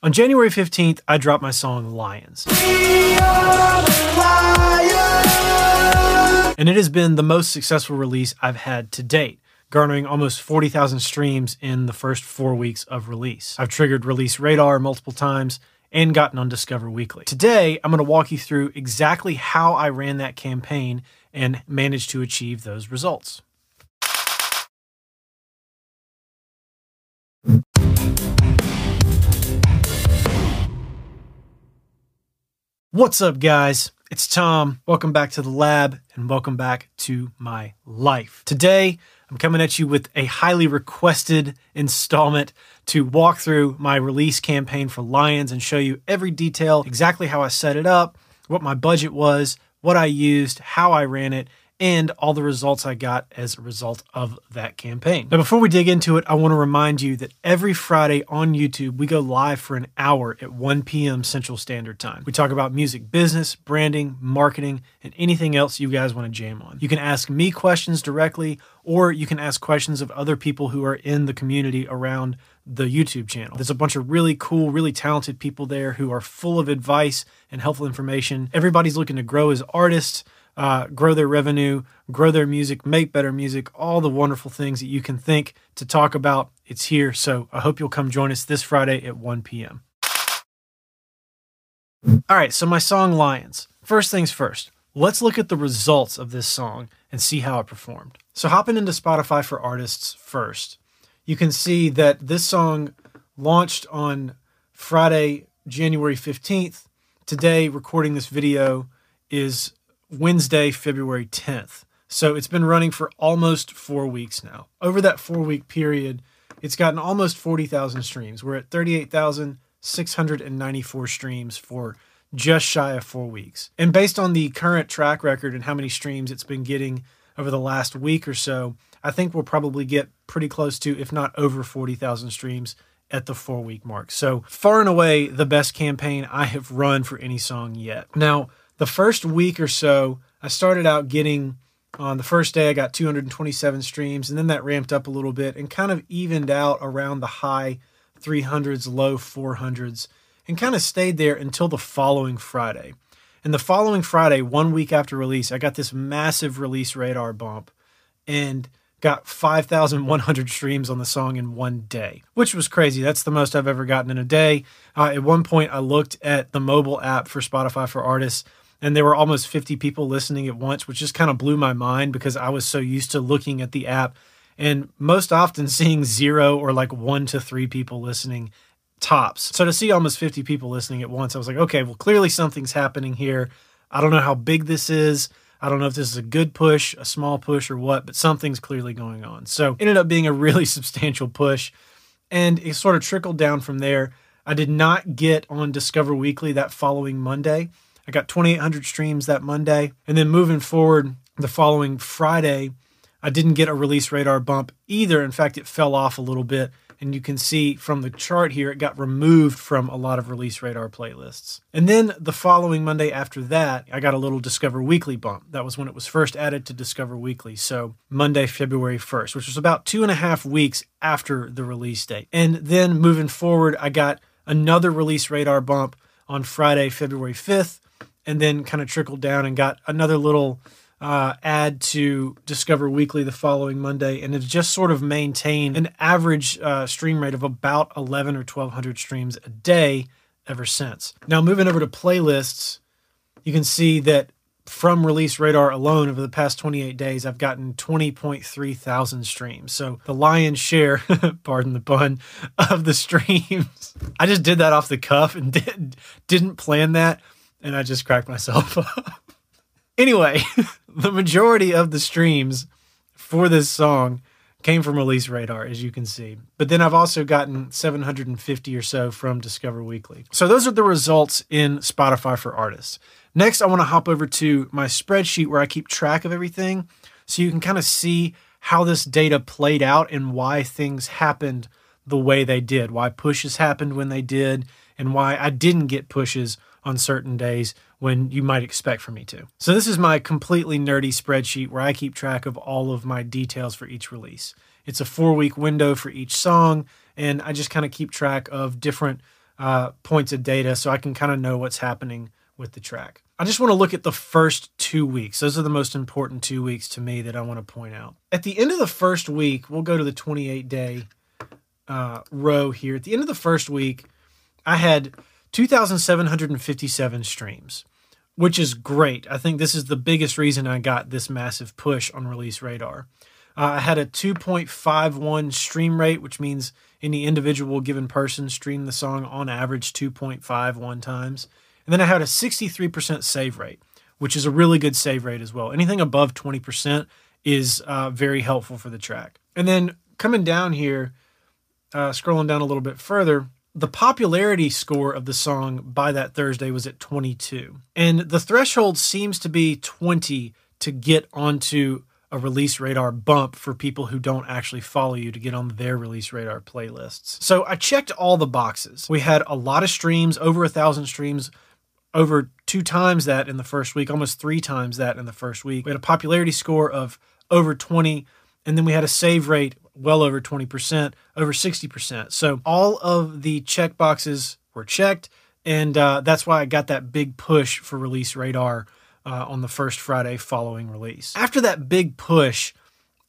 On January 15th, I dropped my song Lions. And it has been the most successful release I've had to date, garnering almost 40,000 streams in the first four weeks of release. I've triggered release radar multiple times and gotten on Discover Weekly. Today, I'm going to walk you through exactly how I ran that campaign and managed to achieve those results. What's up, guys? It's Tom. Welcome back to the lab and welcome back to my life. Today, I'm coming at you with a highly requested installment to walk through my release campaign for Lions and show you every detail, exactly how I set it up, what my budget was, what I used, how I ran it, and all the results I got as a result of that campaign. Now, before we dig into it, I want to remind you that every Friday on YouTube, we go live for an hour at 1 p.m. Central Standard Time. We talk about music business, branding, marketing, and anything else you guys want to jam on. You can ask me questions directly, or you can ask questions of other people who are in the community around the YouTube channel. There's a bunch of really cool, really talented people there who are full of advice and helpful information. Everybody's looking to grow as artists uh, grow their revenue, grow their music, make better music, all the wonderful things that you can think to talk about. It's here. So I hope you'll come join us this Friday at 1 p.m. All right, so my song Lions. First things first, let's look at the results of this song and see how it performed. So, hopping into Spotify for Artists first, you can see that this song launched on Friday, January 15th. Today, recording this video is Wednesday, February 10th. So it's been running for almost four weeks now. Over that four week period, it's gotten almost 40,000 streams. We're at 38,694 streams for just shy of four weeks. And based on the current track record and how many streams it's been getting over the last week or so, I think we'll probably get pretty close to, if not over 40,000 streams at the four week mark. So, far and away, the best campaign I have run for any song yet. Now, the first week or so, I started out getting on the first day, I got 227 streams, and then that ramped up a little bit and kind of evened out around the high 300s, low 400s, and kind of stayed there until the following Friday. And the following Friday, one week after release, I got this massive release radar bump and got 5,100 streams on the song in one day, which was crazy. That's the most I've ever gotten in a day. Uh, at one point, I looked at the mobile app for Spotify for Artists and there were almost 50 people listening at once, which just kind of blew my mind because I was so used to looking at the app and most often seeing zero or like one to three people listening tops. So to see almost 50 people listening at once, I was like, okay, well, clearly something's happening here. I don't know how big this is. I don't know if this is a good push, a small push, or what, but something's clearly going on. So ended up being a really substantial push. And it sort of trickled down from there. I did not get on Discover Weekly that following Monday. I got 2,800 streams that Monday. And then moving forward, the following Friday, I didn't get a release radar bump either. In fact, it fell off a little bit. And you can see from the chart here, it got removed from a lot of release radar playlists. And then the following Monday after that, I got a little Discover Weekly bump. That was when it was first added to Discover Weekly. So Monday, February 1st, which was about two and a half weeks after the release date. And then moving forward, I got another release radar bump on Friday, February 5th and then kind of trickled down and got another little uh, to Discover Weekly the following Monday, and it's just sort of maintained an average uh, stream rate of about 11 or 1200 streams a day ever since. Now, moving over to playlists, you can see that from Release Radar alone over the past 28 days, I've gotten 20.3 thousand streams. So the lion's share, pardon the pun, of the streams. I just did that off the cuff and did, didn't plan that and I just cracked myself up. anyway, the majority of the streams for this song came from Release Radar, as you can see. But then I've also gotten 750 or so from Discover Weekly. So those are the results in Spotify for Artists. Next, I want to hop over to my spreadsheet where I keep track of everything so you can kind of see how this data played out and why things happened the way they did, why pushes happened when they did, and why I didn't get pushes on certain days when you might expect for me to. So, this is my completely nerdy spreadsheet where I keep track of all of my details for each release. It's a four week window for each song, and I just kind of keep track of different uh, points of data so I can kind of know what's happening with the track. I just want to look at the first two weeks. Those are the most important two weeks to me that I want to point out. At the end of the first week, we'll go to the 28 day uh, row here. At the end of the first week, I had 2,757 streams, which is great. I think this is the biggest reason I got this massive push on Release Radar. Uh, I had a 2.51 stream rate, which means any individual given person streamed the song on average 2.51 times. And then I had a 63% save rate, which is a really good save rate as well. Anything above 20% is uh, very helpful for the track. And then coming down here, uh, scrolling down a little bit further, the popularity score of the song by that Thursday was at 22. And the threshold seems to be 20 to get onto a release radar bump for people who don't actually follow you to get on their release radar playlists. So I checked all the boxes. We had a lot of streams, over a thousand streams, over two times that in the first week, almost three times that in the first week. We had a popularity score of over 20, and then we had a save rate well over 20%, over 60%. So all of the check boxes were checked, and uh, that's why I got that big push for Release Radar uh, on the first Friday following release. After that big push,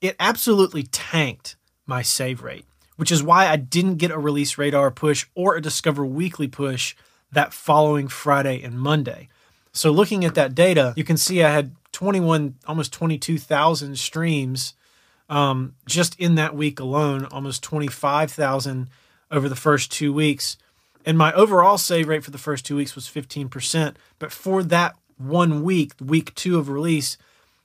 it absolutely tanked my save rate, which is why I didn't get a Release Radar push or a Discover Weekly push that following Friday and Monday. So looking at that data, you can see I had 21, almost 22,000 streams um, just in that week alone, almost 25,000 over the first two weeks. And my overall save rate for the first two weeks was 15%. But for that one week, week two of release,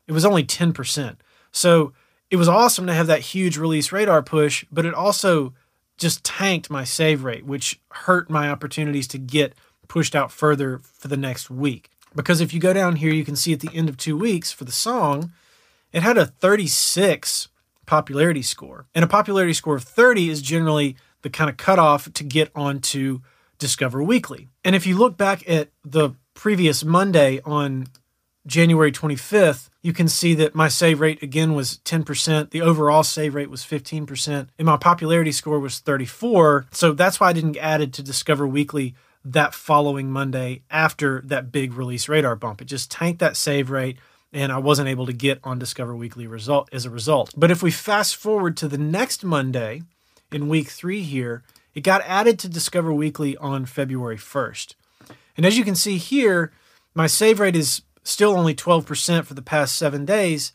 it was only 10%. So it was awesome to have that huge release radar push, but it also just tanked my save rate, which hurt my opportunities to get pushed out further for the next week. Because if you go down here, you can see at the end of two weeks for the song, it had a 36 popularity score. And a popularity score of 30 is generally the kind of cutoff to get onto Discover Weekly. And if you look back at the previous Monday on January 25th, you can see that my save rate again was 10%. The overall save rate was 15%, and my popularity score was 34. So that's why I didn't add it to Discover Weekly that following Monday after that big release radar bump. It just tanked that save rate and I wasn't able to get on Discover Weekly result as a result. But if we fast forward to the next Monday in week 3 here, it got added to Discover Weekly on February 1st. And as you can see here, my save rate is still only 12% for the past 7 days,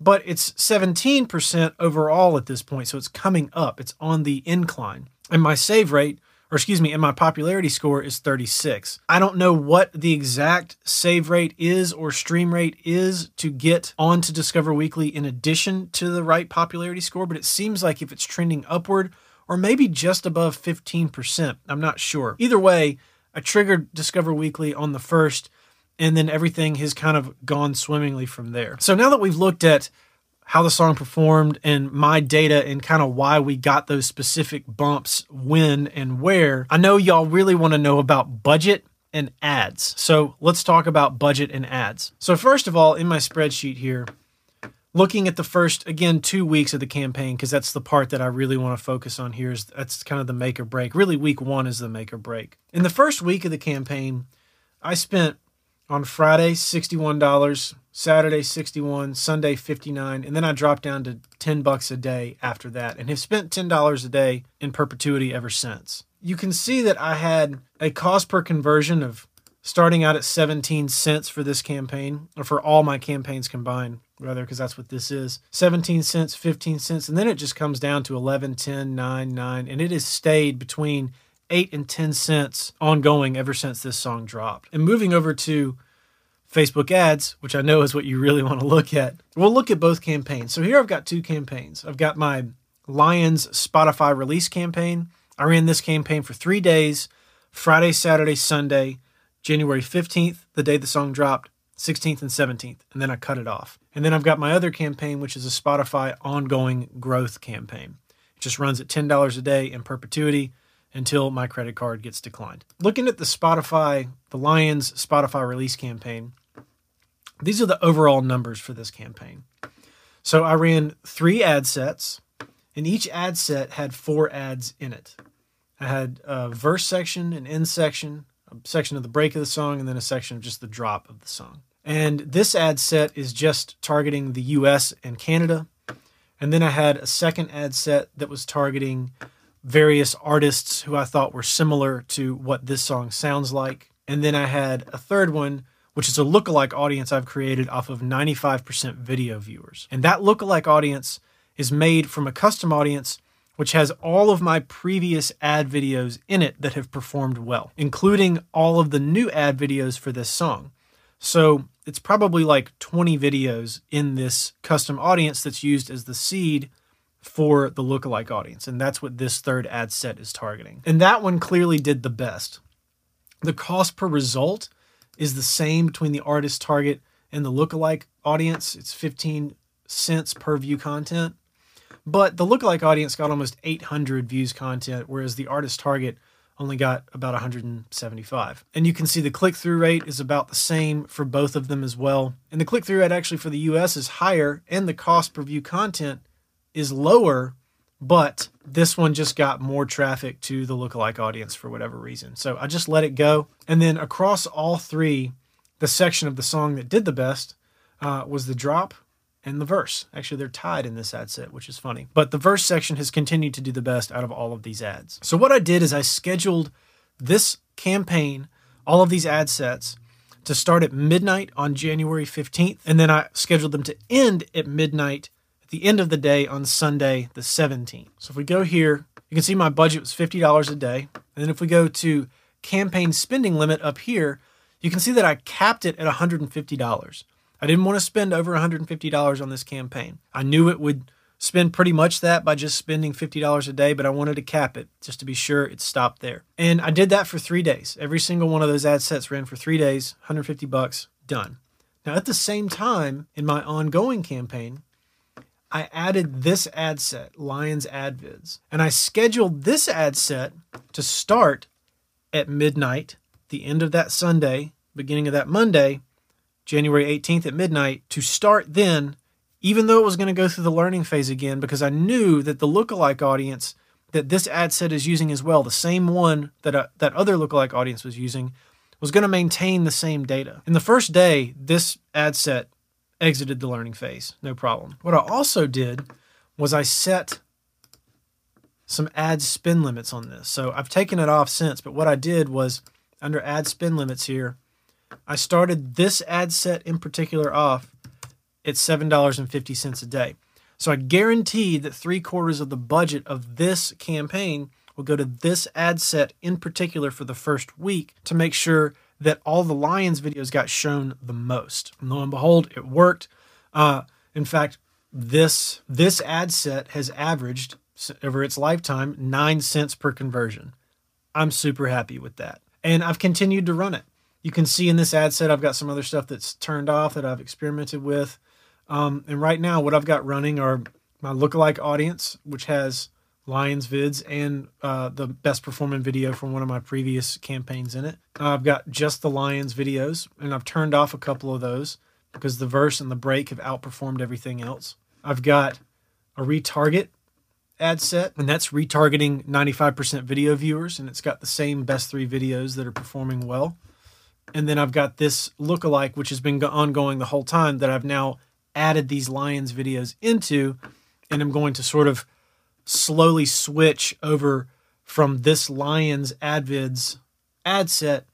but it's 17% overall at this point, so it's coming up. It's on the incline. And my save rate or excuse me, and my popularity score is 36. I don't know what the exact save rate is or stream rate is to get onto Discover Weekly in addition to the right popularity score, but it seems like if it's trending upward or maybe just above 15%, I'm not sure. Either way, I triggered Discover Weekly on the first, and then everything has kind of gone swimmingly from there. So now that we've looked at how the song performed and my data and kind of why we got those specific bumps when and where. I know y'all really want to know about budget and ads. So let's talk about budget and ads. So, first of all, in my spreadsheet here, looking at the first, again, two weeks of the campaign, because that's the part that I really want to focus on here, is that's kind of the make or break. Really, week one is the make or break. In the first week of the campaign, I spent on Friday, $61, Saturday 61, Sunday 59, and then I dropped down to 10 bucks a day after that and have spent $10 a day in perpetuity ever since. You can see that I had a cost per conversion of starting out at 17 cents for this campaign or for all my campaigns combined rather because that's what this is 17 cents 15 cents and then it just comes down to 11 10 9 9 and it has stayed between 8 and 10 cents ongoing ever since this song dropped. And moving over to Facebook ads, which I know is what you really want to look at, we'll look at both campaigns. So here I've got two campaigns. I've got my Lions Spotify release campaign. I ran this campaign for three days Friday, Saturday, Sunday, January 15th, the day the song dropped, 16th and 17th, and then I cut it off. And then I've got my other campaign, which is a Spotify ongoing growth campaign. It just runs at $10 a day in perpetuity until my credit card gets declined. Looking at the Spotify, the Lions Spotify release campaign, these are the overall numbers for this campaign. So I ran three ad sets, and each ad set had four ads in it. I had a verse section, an end section, a section of the break of the song, and then a section of just the drop of the song. And this ad set is just targeting the US and Canada. And then I had a second ad set that was targeting various artists who I thought were similar to what this song sounds like. And then I had a third one, which is a lookalike audience I've created off of 95% video viewers. And that lookalike audience is made from a custom audience which has all of my previous ad videos in it that have performed well, including all of the new ad videos for this song. So it's probably like 20 videos in this custom audience that's used as the seed for the lookalike audience. And that's what this third ad set is targeting. And that one clearly did the best. The cost per result is the same between the artist target and the lookalike audience. It's 15 cents per view content. But the lookalike audience got almost 800 views content, whereas the artist target only got about 175. And you can see the click through rate is about the same for both of them as well. And the click through rate actually for the US is higher, and the cost per view content is lower, but this one just got more traffic to the lookalike audience for whatever reason. So I just let it go. And then across all three, the section of the song that did the best uh, was the drop and the verse. Actually, they're tied in this ad set, which is funny. But the verse section has continued to do the best out of all of these ads. So what I did is I scheduled this campaign, all of these ad sets, to start at midnight on January 15th. And then I scheduled them to end at midnight at the end of the day on Sunday, the 17th. So if we go here, you can see my budget was $50 a day. And then if we go to campaign spending limit up here, you can see that I capped it at $150. I didn't want to spend over $150 on this campaign. I knew it would spend pretty much that by just spending $50 a day, but I wanted to cap it just to be sure it stopped there. And I did that for three days. Every single one of those ad sets ran for three days, 150 bucks, done. Now, at the same time, in my ongoing campaign, I added this ad set, Lions AdVids, and I scheduled this ad set to start at midnight, the end of that Sunday, beginning of that Monday, January 18th at midnight, to start then, even though it was going to go through the learning phase again, because I knew that the lookalike audience that this ad set is using as well, the same one that uh, that other lookalike audience was using, was going to maintain the same data. In the first day, this ad set exited the learning phase, no problem. What I also did was I set some ad spend limits on this. So I've taken it off since, but what I did was under ad spend limits here, I started this ad set in particular off at $7.50 a day. So I guaranteed that three quarters of the budget of this campaign will go to this ad set in particular for the first week to make sure that all the Lions videos got shown the most. And lo and behold, it worked. Uh, in fact, this this ad set has averaged over its lifetime nine cents per conversion. I'm super happy with that, and I've continued to run it. You can see in this ad set, I've got some other stuff that's turned off that I've experimented with. Um, and right now, what I've got running are my lookalike audience, which has Lions vids and uh, the best performing video from one of my previous campaigns in it. I've got just the Lions videos, and I've turned off a couple of those because the verse and the break have outperformed everything else. I've got a retarget ad set, and that's retargeting 95% video viewers, and it's got the same best three videos that are performing well. And then I've got this lookalike, which has been ongoing the whole time that I've now added these Lions videos into, and I'm going to sort of slowly switch over from this Lions AdVids ad set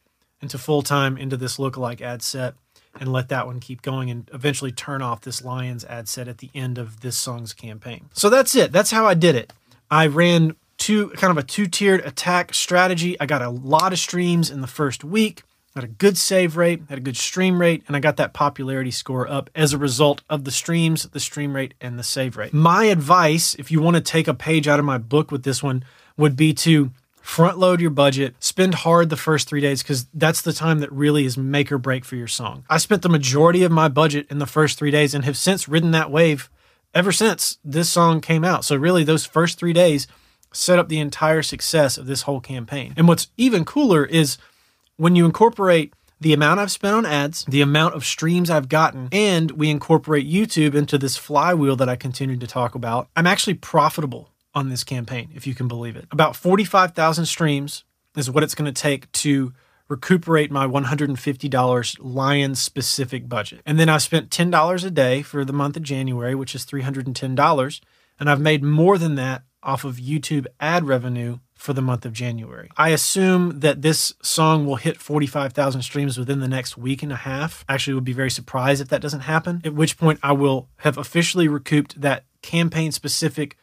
into full time into this lookalike ad set and let that one keep going and eventually turn off this Lions ad set at the end of this song's campaign. So that's it. That's how I did it. I ran two kind of a two-tiered attack strategy. I got a lot of streams in the first week had a good save rate, had a good stream rate, and I got that popularity score up as a result of the streams, the stream rate, and the save rate. My advice, if you want to take a page out of my book with this one, would be to front load your budget, spend hard the first three days because that's the time that really is make or break for your song. I spent the majority of my budget in the first three days and have since ridden that wave ever since this song came out. So, really, those first three days set up the entire success of this whole campaign. And what's even cooler is when you incorporate the amount I've spent on ads, the amount of streams I've gotten, and we incorporate YouTube into this flywheel that I continue to talk about, I'm actually profitable on this campaign, if you can believe it. About 45,000 streams is what it's going to take to recuperate my $150 lion specific budget. And then I spent $10 a day for the month of January, which is $310. And I've made more than that off of YouTube ad revenue for the month of January. I assume that this song will hit 45,000 streams within the next week and a half. Actually, would be very surprised if that doesn't happen, at which point I will have officially recouped that campaign specific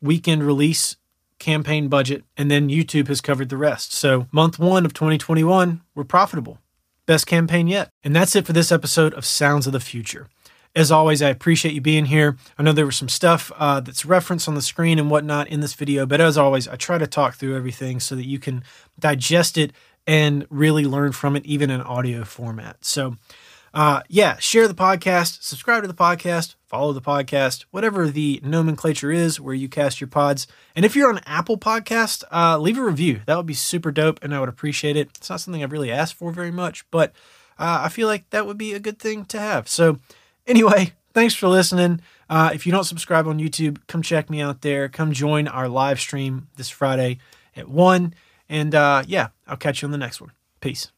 weekend release campaign budget, and then YouTube has covered the rest. So, month one of 2021, we're profitable. Best campaign yet. And that's it for this episode of Sounds of the Future. As always, I appreciate you being here. I know there was some stuff uh, that's referenced on the screen and whatnot in this video, but as always, I try to talk through everything so that you can digest it and really learn from it, even in audio format. So, uh, yeah, share the podcast, subscribe to the podcast, follow the podcast, whatever the nomenclature is where you cast your pods. And if you're on Apple Podcast, uh, leave a review. That would be super dope, and I would appreciate it. It's not something I've really asked for very much, but uh, I feel like that would be a good thing to have. So, Anyway, thanks for listening. Uh, if you don't subscribe on YouTube, come check me out there. Come join our live stream this Friday at 1. And uh, yeah, I'll catch you on the next one. Peace.